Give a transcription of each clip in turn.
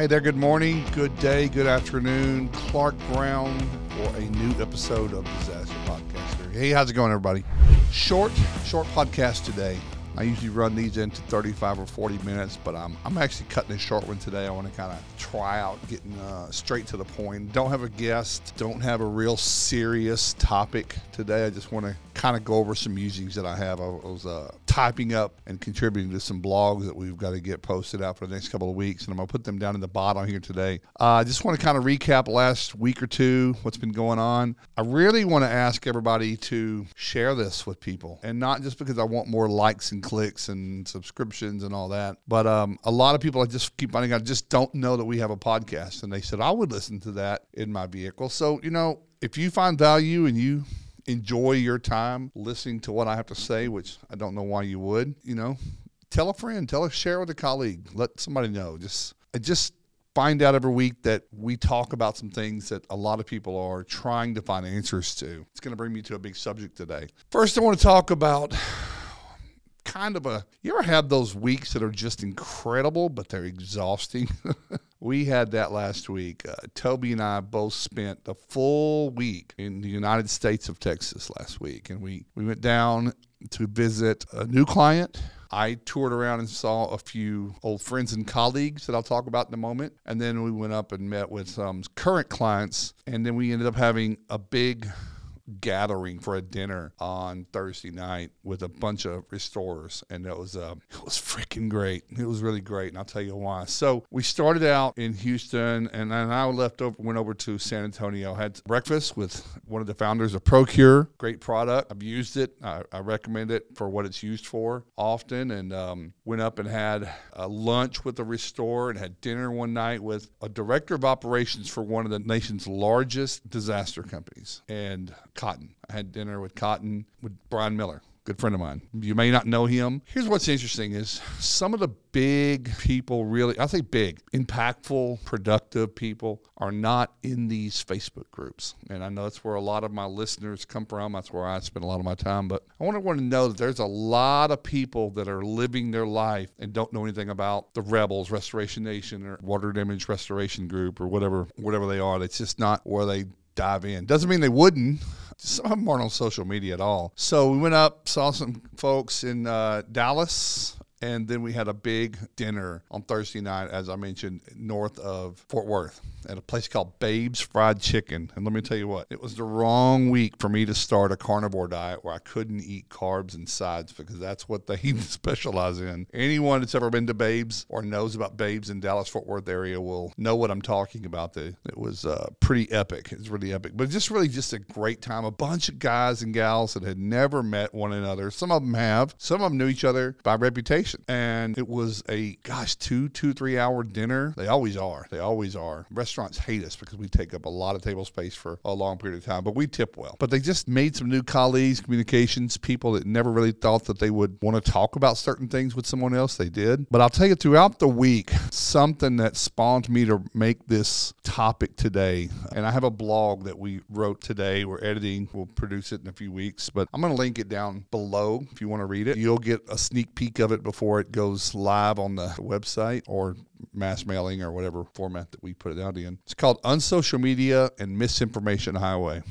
Hey there, good morning, good day, good afternoon. Clark Brown for a new episode of Disaster Podcaster. Hey, how's it going, everybody? Short, short podcast today. I usually run these into 35 or 40 minutes, but I'm, I'm actually cutting a short one today. I want to kind of try out getting uh, straight to the point. Don't have a guest, don't have a real serious topic today. I just want to kind of go over some musings that I have. I was uh, typing up and contributing to some blogs that we've got to get posted out for the next couple of weeks, and I'm going to put them down in the bottom here today. Uh, I just want to kind of recap last week or two, what's been going on. I really want to ask everybody to share this with people, and not just because I want more likes and clicks and subscriptions and all that, but um, a lot of people I just keep finding out just don't know that we have a podcast, and they said I would listen to that in my vehicle. So you know, if you find value and you enjoy your time listening to what I have to say, which I don't know why you would, you know, tell a friend, tell a share with a colleague, let somebody know. Just just find out every week that we talk about some things that a lot of people are trying to find answers to. It's going to bring me to a big subject today. First, I want to talk about kind of a you ever have those weeks that are just incredible but they're exhausting we had that last week uh, toby and i both spent the full week in the united states of texas last week and we we went down to visit a new client I toured around and saw a few old friends and colleagues that I'll talk about in a moment. And then we went up and met with some current clients. And then we ended up having a big gathering for a dinner on Thursday night with a bunch of restorers, and it was uh, it was freaking great. It was really great, and I'll tell you why. So we started out in Houston, and then I left over, went over to San Antonio. Had breakfast with one of the founders of Procure. Great product. I've used it. I, I recommend it for what it's used for often, and um, went up and had a lunch with a restorer and had dinner one night with a director of operations for one of the nation's largest disaster companies, and Cotton. I had dinner with Cotton with Brian Miller good friend of mine. You may not know him. Here's what's interesting is some of the big people really, I say big, impactful, productive people are not in these Facebook groups. And I know that's where a lot of my listeners come from. That's where I spend a lot of my time. But I want everyone to know that there's a lot of people that are living their life and don't know anything about the Rebels, Restoration Nation, or Water Damage Restoration Group, or whatever, whatever they are. It's just not where they dive in. Doesn't mean they wouldn't. Some of them aren't on social media at all. So we went up, saw some folks in uh, Dallas, and then we had a big dinner on Thursday night, as I mentioned, north of Fort Worth at a place called Babe's Fried Chicken. And let me tell you what, it was the wrong week for me to start a carnivore diet where I couldn't eat carbs and sides because that's what they specialize in. Anyone that's ever been to Babe's or knows about Babe's in Dallas Fort Worth area will know what I'm talking about. It was uh, pretty epic. It was really epic, but just really just a great time. A bunch of guys and gals that had never met one another. Some of them have, some of them knew each other by reputation and it was a gosh two two three hour dinner. They always are. They always are. Restaurants hate us because we take up a lot of table space for a long period of time, but we tip well. But they just made some new colleagues, communications people that never really thought that they would want to talk about certain things with someone else. They did. But I'll tell you, throughout the week, something that spawned me to make this topic today, and I have a blog that we wrote today. We're editing. We'll produce it in a few weeks, but I'm going to link it down below if you want to read it. You'll get a sneak peek of it before before it goes live on the website or mass mailing or whatever format that we put it out in. It's called Unsocial Media and Misinformation Highway.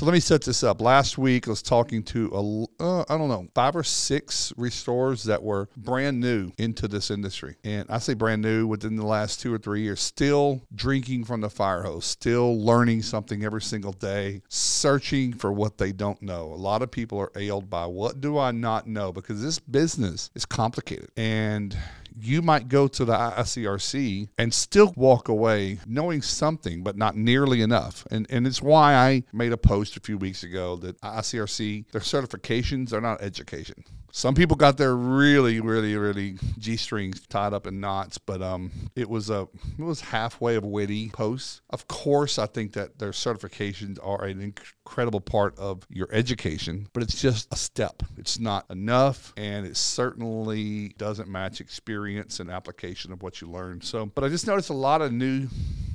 So let me set this up. Last week, I was talking to, a, uh, I don't know, five or six restorers that were brand new into this industry. And I say brand new within the last two or three years, still drinking from the fire hose, still learning something every single day, searching for what they don't know. A lot of people are ailed by what do I not know? Because this business is complicated. And you might go to the ICRC and still walk away knowing something, but not nearly enough. And, and it's why I made a post a few weeks ago that ICRC, their certifications are not education. Some people got their really, really, really g strings tied up in knots, but um, it was a it was halfway of witty post. Of course, I think that their certifications are an incredible part of your education, but it's just a step. It's not enough, and it certainly doesn't match experience and application of what you learn. So, but I just noticed a lot of new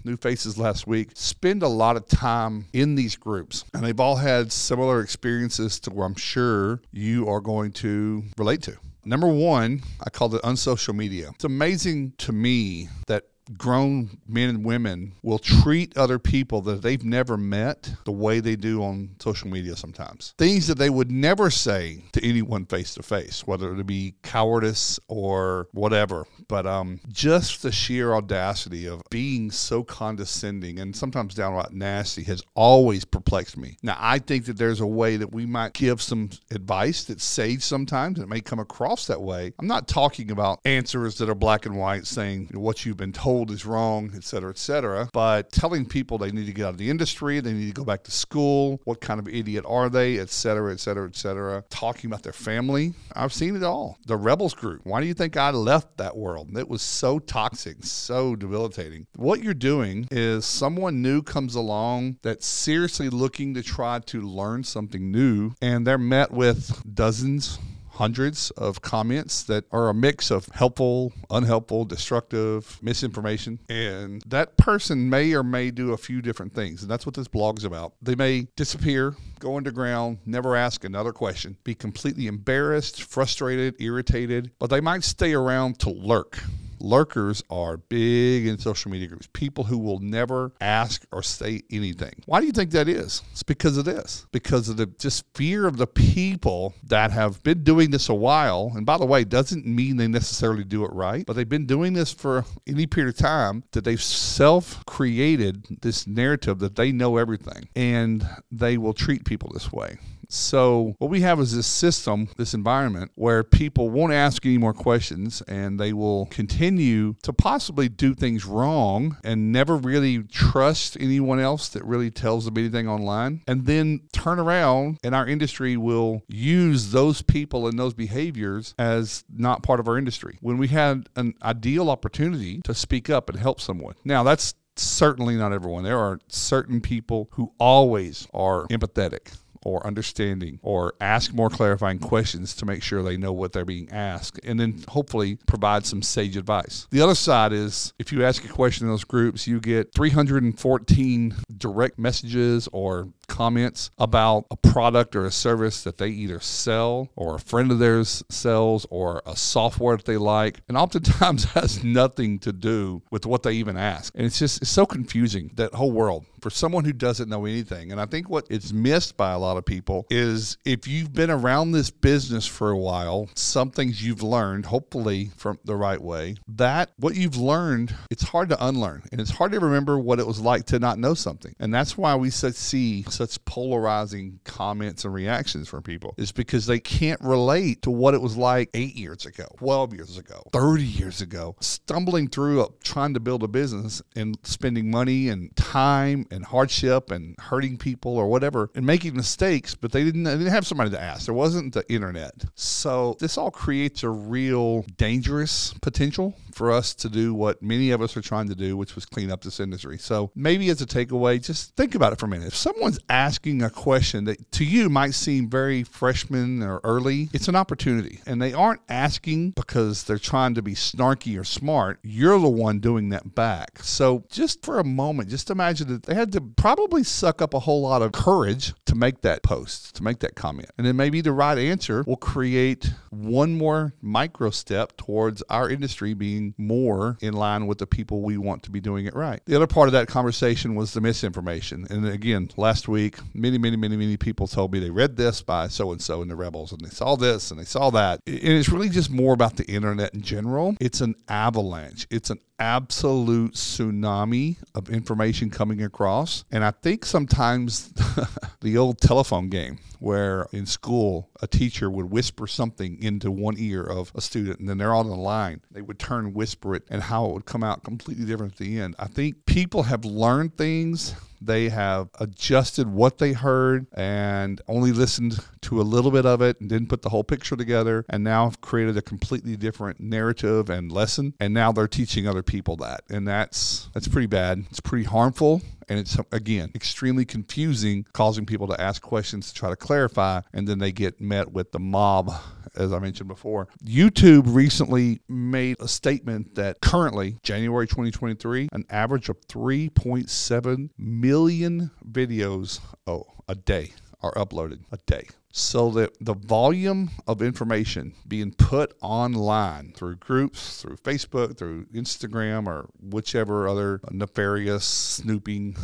new faces last week spend a lot of time in these groups, and they've all had similar experiences to where I'm sure you are going to relate to. Number one, I called it unsocial media. It's amazing to me that grown men and women will treat other people that they've never met the way they do on social media sometimes. Things that they would never say to anyone face to face, whether it be cowardice or whatever. But um, just the sheer audacity of being so condescending and sometimes downright nasty has always perplexed me. Now, I think that there's a way that we might give some advice that's sage sometimes. It may come across that way. I'm not talking about answers that are black and white saying what you've been told is wrong, et cetera, et cetera, but telling people they need to get out of the industry, they need to go back to school, what kind of idiot are they, et cetera, et cetera, et cetera. Talking about their family. I've seen it all. The Rebels group. Why do you think I left that world? It was so toxic, so debilitating. What you're doing is someone new comes along that's seriously looking to try to learn something new, and they're met with dozens hundreds of comments that are a mix of helpful, unhelpful, destructive, misinformation. And that person may or may do a few different things. And that's what this blog's about. They may disappear, go underground, never ask another question, be completely embarrassed, frustrated, irritated, but they might stay around to lurk lurkers are big in social media groups, people who will never ask or say anything. Why do you think that is? It's because of this, because of the just fear of the people that have been doing this a while. And by the way, doesn't mean they necessarily do it right, but they've been doing this for any period of time that they've self created this narrative that they know everything and they will treat people this way. So, what we have is this system, this environment where people won't ask any more questions and they will continue to possibly do things wrong and never really trust anyone else that really tells them anything online. And then turn around and our industry will use those people and those behaviors as not part of our industry. When we had an ideal opportunity to speak up and help someone. Now, that's certainly not everyone. There are certain people who always are empathetic or understanding or ask more clarifying questions to make sure they know what they're being asked and then hopefully provide some sage advice. The other side is if you ask a question in those groups, you get 314 direct messages or comments about a product or a service that they either sell or a friend of theirs sells or a software that they like. And oftentimes has nothing to do with what they even ask. And it's just it's so confusing that whole world for someone who doesn't know anything. And i think what is missed by a lot of people is if you've been around this business for a while some things you've learned hopefully from the right way that what you've learned it's hard to unlearn. And it's hard to remember what it was like to not know something. And that's why we see such polarizing comments and reactions from people is because they can't relate to what it was like eight years ago, 12 years ago, 30 years ago, stumbling through trying to build a business and spending money and time and hardship and hurting people or whatever and making mistakes, but they didn't, they didn't have somebody to ask. There wasn't the internet. So this all creates a real dangerous potential for us to do what many of us are trying to do, which was clean up this industry. So maybe as a takeaway, just think about it for a minute. If someone's asking a question that to you might seem very freshman or early, it's an opportunity. And they aren't asking because they're trying to be snarky or smart. You're the one doing that back. So just for a moment, just imagine that they had to probably suck up a whole lot of courage to make that post, to make that comment. And then maybe the right answer will create one more micro step towards our industry being more in line with the people we want to be doing it right. The other part of that conversation was the misinformation. And again, last week, week, many, many, many, many people told me they read this by so and so in the Rebels and they saw this and they saw that. And it's really just more about the internet in general. It's an avalanche, it's an absolute tsunami of information coming across. And I think sometimes the old telephone game where in school a teacher would whisper something into one ear of a student and then they're on the line. They would turn whisper it and how it would come out completely different at the end. I think people have learned things they have adjusted what they heard and only listened to a little bit of it and didn't put the whole picture together and now have created a completely different narrative and lesson and now they're teaching other people that and that's that's pretty bad it's pretty harmful and it's again extremely confusing causing people to ask questions to try to clarify and then they get met with the mob as I mentioned before. YouTube recently made a statement that currently, January 2023, an average of 3.7 million videos oh, a day are uploaded a day. So that the volume of information being put online through groups, through Facebook, through Instagram, or whichever other nefarious snooping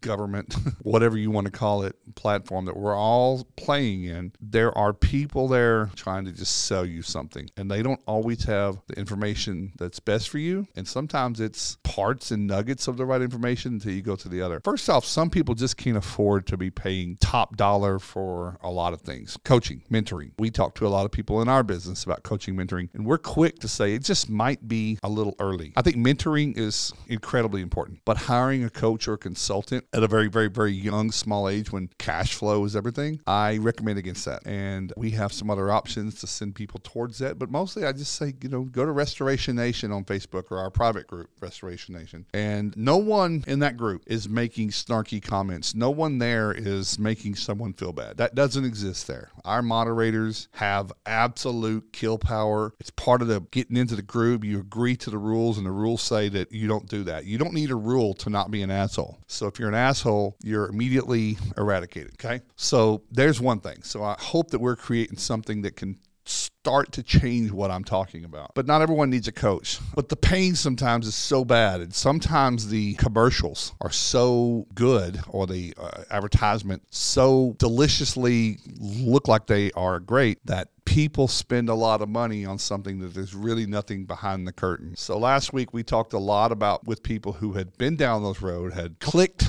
government, whatever you want to call it, platform that we're all playing in, there are people there trying to just sell you something. And they don't always have the information that's best for you. And sometimes it's parts and nuggets of the right information until you go to the other. First off, some people just can't afford to be paying top dollar for a lot of things coaching, mentoring. We talk to a lot of people in our business about coaching, mentoring, and we're quick to say it just might be a little early. I think mentoring is incredibly important, but hiring a coach or a consultant at a very, very, very young, small age when cash flow is everything, I recommend against that. And we have some other options to send people towards that. But mostly I just say, you know, go to Restoration Nation on Facebook or our private group, Restoration Nation. And no one in that group is making snarky comments. No one there is making someone feel bad. That doesn't exist there. Our moderators have absolute kill power. It's part of the getting into the group. You agree to the rules, and the rules say that you don't do that. You don't need a rule to not be an asshole. So if you're an asshole, you're immediately eradicated. Okay. So there's one thing. So I hope that we're creating something that can start to change what I'm talking about. But not everyone needs a coach. But the pain sometimes is so bad, and sometimes the commercials are so good, or the uh, advertisement so deliciously look like they are great that people spend a lot of money on something that there's really nothing behind the curtain. So last week we talked a lot about with people who had been down those road, had clicked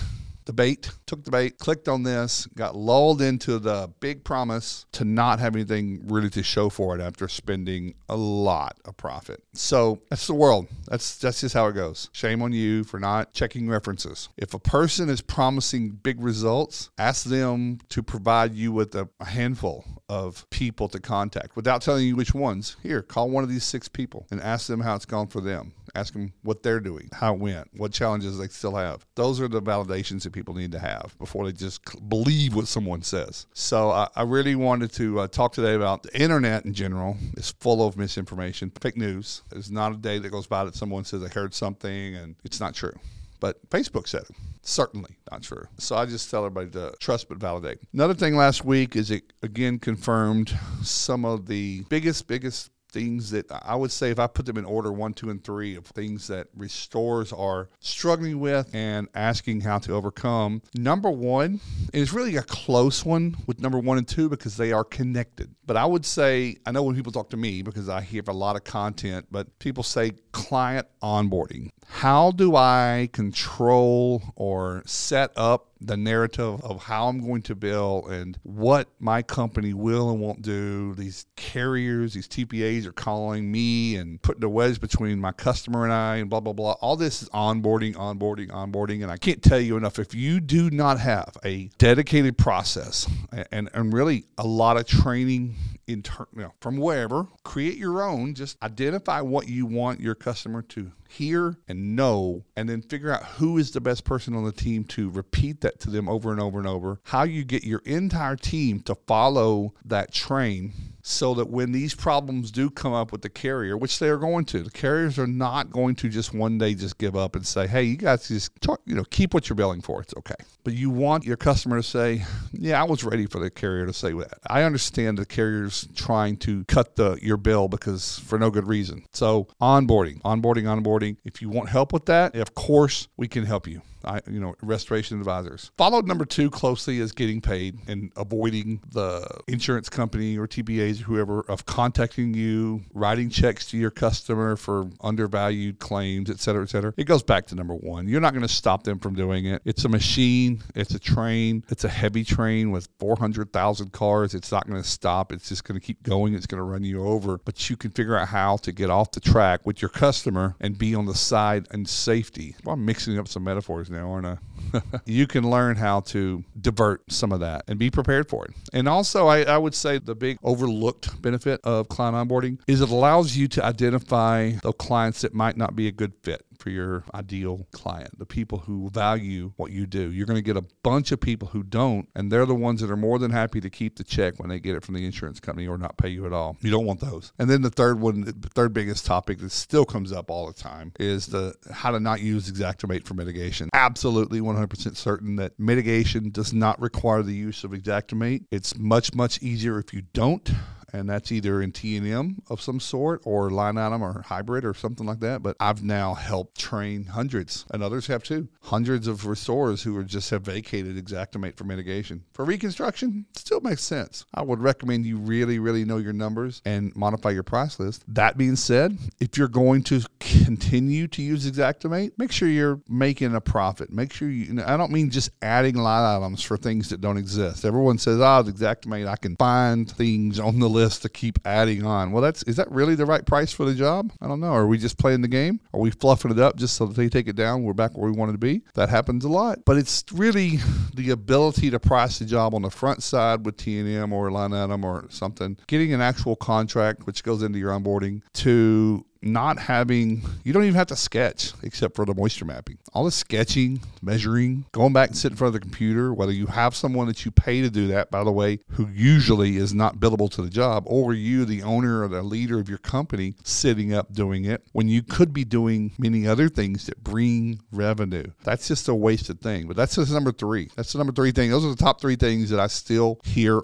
the bait, took the bait, clicked on this, got lulled into the big promise to not have anything really to show for it after spending a lot of profit. So that's the world. That's that's just how it goes. Shame on you for not checking references. If a person is promising big results, ask them to provide you with a, a handful of people to contact without telling you which ones. Here, call one of these six people and ask them how it's gone for them. Ask them what they're doing, how it went, what challenges they still have. Those are the validations that people need to have before they just believe what someone says. So I, I really wanted to uh, talk today about the internet in general. It's full of misinformation, fake news. There's not a day that goes by that someone says they heard something and it's not true. But Facebook said it. Certainly not true. So I just tell everybody to trust but validate. Another thing last week is it again confirmed some of the biggest, biggest things that I would say if I put them in order one, two, and three of things that restores are struggling with and asking how to overcome. Number one is really a close one with number one and two because they are connected. But I would say, I know when people talk to me because I hear a lot of content, but people say client onboarding. How do I control or set up the narrative of how I'm going to bill and what my company will and won't do. These carriers, these TPAs are calling me and putting a wedge between my customer and I and blah, blah, blah. All this is onboarding, onboarding, onboarding. And I can't tell you enough. If you do not have a dedicated process and, and really a lot of training you know, from wherever, create your own, just identify what you want your customer to hear and know, and then figure out who is the best person on the team to repeat that to them over and over and over. How you get your entire team to follow that train so that when these problems do come up with the carrier, which they are going to, the carriers are not going to just one day just give up and say, "Hey, you guys just talk, you know keep what you're billing for. It's okay." But you want your customer to say, "Yeah, I was ready for the carrier to say that." I understand the carriers trying to cut the your bill because for no good reason. So onboarding, onboarding, onboarding. If you want help with that, of course we can help you. I, you know, restoration advisors. Followed number two closely is getting paid and avoiding the insurance company or TPAs or whoever of contacting you, writing checks to your customer for undervalued claims, et cetera, et cetera. It goes back to number one. You're not going to stop them from doing it. It's a machine. It's a train. It's a heavy train with 400,000 cars. It's not going to stop. It's just going to keep going. It's going to run you over. But you can figure out how to get off the track with your customer and be on the side and safety. Well, I'm mixing up some metaphors now, aren't I? you can learn how to divert some of that and be prepared for it. And also, I, I would say the big overlooked benefit of client onboarding is it allows you to identify the clients that might not be a good fit for your ideal client, the people who value what you do. You're going to get a bunch of people who don't, and they're the ones that are more than happy to keep the check when they get it from the insurance company or not pay you at all. You don't want those. And then the third one, the third biggest topic that still comes up all the time is the how to not use Xactimate for mitigation. Absolutely 100% certain that mitigation does not require the use of Xactimate. It's much, much easier if you don't and that's either in T&M of some sort or line item or hybrid or something like that. But I've now helped train hundreds, and others have too, hundreds of restorers who are just have vacated Xactimate for mitigation. For reconstruction, still makes sense. I would recommend you really, really know your numbers and modify your price list. That being said, if you're going to continue to use Xactimate, make sure you're making a profit. Make sure you, I don't mean just adding line items for things that don't exist. Everyone says, oh, Xactimate, I can find things on the list list to keep adding on. Well, that's is that really the right price for the job? I don't know. Are we just playing the game? Are we fluffing it up just so that they take it down? We're back where we wanted to be. That happens a lot, but it's really the ability to price the job on the front side with T and M or line item or something. Getting an actual contract, which goes into your onboarding, to not having you don't even have to sketch except for the moisture mapping. All the sketching measuring going back and sit in front of the computer whether you have someone that you pay to do that by the way who usually is not billable to the job or you the owner or the leader of your company sitting up doing it when you could be doing many other things that bring revenue. That's just a wasted thing. But that's just number three. That's the number three thing. Those are the top three things that i still hear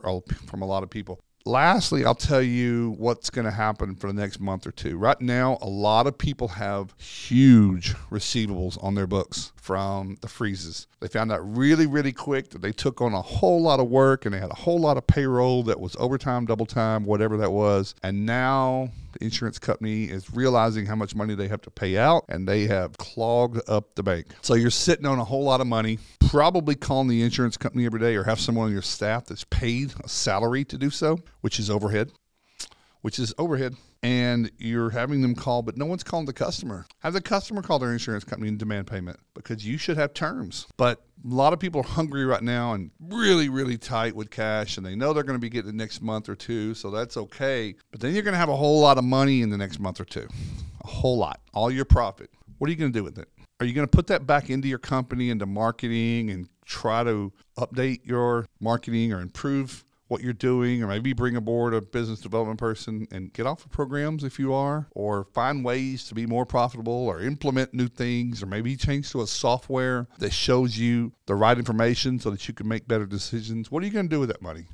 from a lot of people lastly, I'll tell you what's going to happen for the next month or two. Right now, a lot of people have huge receivables on their books from the freezes. They found out really, really quick that they took on a whole lot of work and they had a whole lot of payroll that was overtime, double time, whatever that was. And now the insurance company is realizing how much money they have to pay out and they have clogged up the bank. So you're sitting on a whole lot of money, probably calling the insurance company every day or have someone on your staff that's paid a salary to do so, which is overhead, which is overhead and you're having them call, but no one's calling the customer. Have the customer call their insurance company and demand payment because you should have terms. But a lot of people are hungry right now and really, really tight with cash, and they know they're going to be getting the next month or two, so that's okay. But then you're going to have a whole lot of money in the next month or two, a whole lot, all your profit. What are you going to do with it? Are you going to put that back into your company, into marketing, and try to update your marketing or improve what you're doing, or maybe bring aboard a business development person and get off of programs if you are, or find ways to be more profitable, or implement new things, or maybe change to a software that shows you the right information so that you can make better decisions. What are you going to do with that money?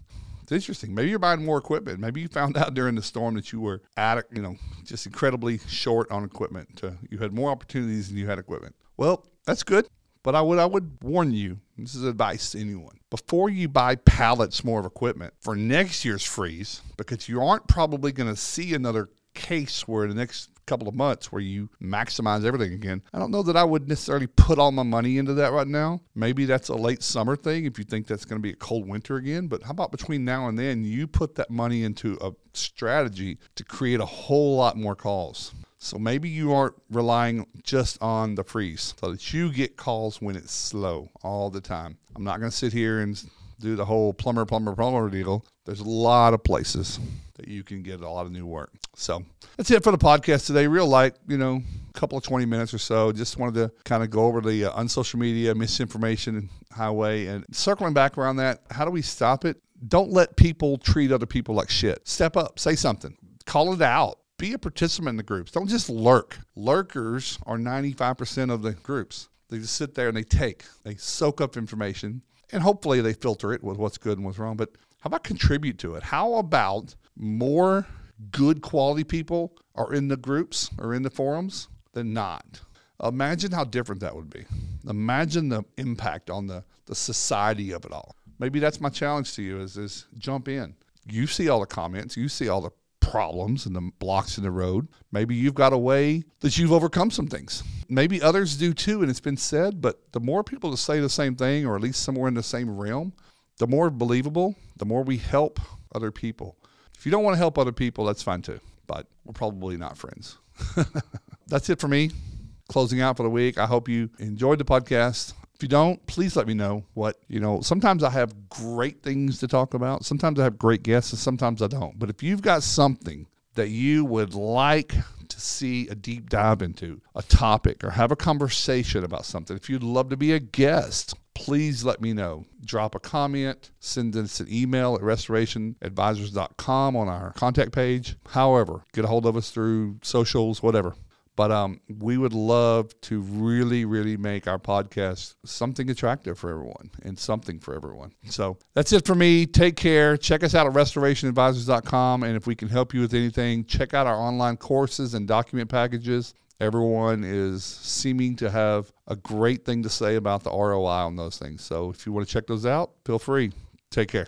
It's interesting. Maybe you're buying more equipment. Maybe you found out during the storm that you were at, you know, just incredibly short on equipment. To, you had more opportunities than you had equipment. Well, that's good. But I would I would warn you, this is advice to anyone. Before you buy pallets more of equipment for next year's freeze, because you aren't probably going to see another case where the next couple of months where you maximize everything again. I don't know that I would necessarily put all my money into that right now. Maybe that's a late summer thing if you think that's going to be a cold winter again. But how about between now and then, you put that money into a strategy to create a whole lot more calls. So maybe you aren't relying just on the freeze so that you get calls when it's slow all the time. I'm not going to sit here and do the whole plumber, plumber, plumber deal. There's a lot of places that you can get a lot of new work. So that's it for the podcast today. Real light, you know, a couple of 20 minutes or so. Just wanted to kind of go over the uh, unsocial media misinformation highway and circling back around that. How do we stop it? Don't let people treat other people like shit. Step up, say something, call it out be a participant in the groups. Don't just lurk. Lurkers are 95% of the groups. They just sit there and they take, they soak up information, and hopefully they filter it with what's good and what's wrong. But how about contribute to it? How about more good quality people are in the groups or in the forums than not? Imagine how different that would be. Imagine the impact on the, the society of it all. Maybe that's my challenge to you is, is jump in. You see all the comments, you see all the problems and the blocks in the road. Maybe you've got a way that you've overcome some things. Maybe others do too, and it's been said, but the more people to say the same thing, or at least somewhere in the same realm, the more believable, the more we help other people. If you don't want to help other people, that's fine too, but we're probably not friends. that's it for me. Closing out for the week. I hope you enjoyed the podcast. If you don't, please let me know what, you know, sometimes I have great things to talk about. Sometimes I have great guests and sometimes I don't. But if you've got something that you would like to see a deep dive into a topic or have a conversation about something, if you'd love to be a guest, please let me know. Drop a comment, send us an email at restorationadvisors.com on our contact page. However, get a hold of us through socials, whatever. But um, we would love to really, really make our podcast something attractive for everyone and something for everyone. So that's it for me. Take care. Check us out at restorationadvisors.com. And if we can help you with anything, check out our online courses and document packages. Everyone is seeming to have a great thing to say about the ROI on those things. So if you want to check those out, feel free. Take care.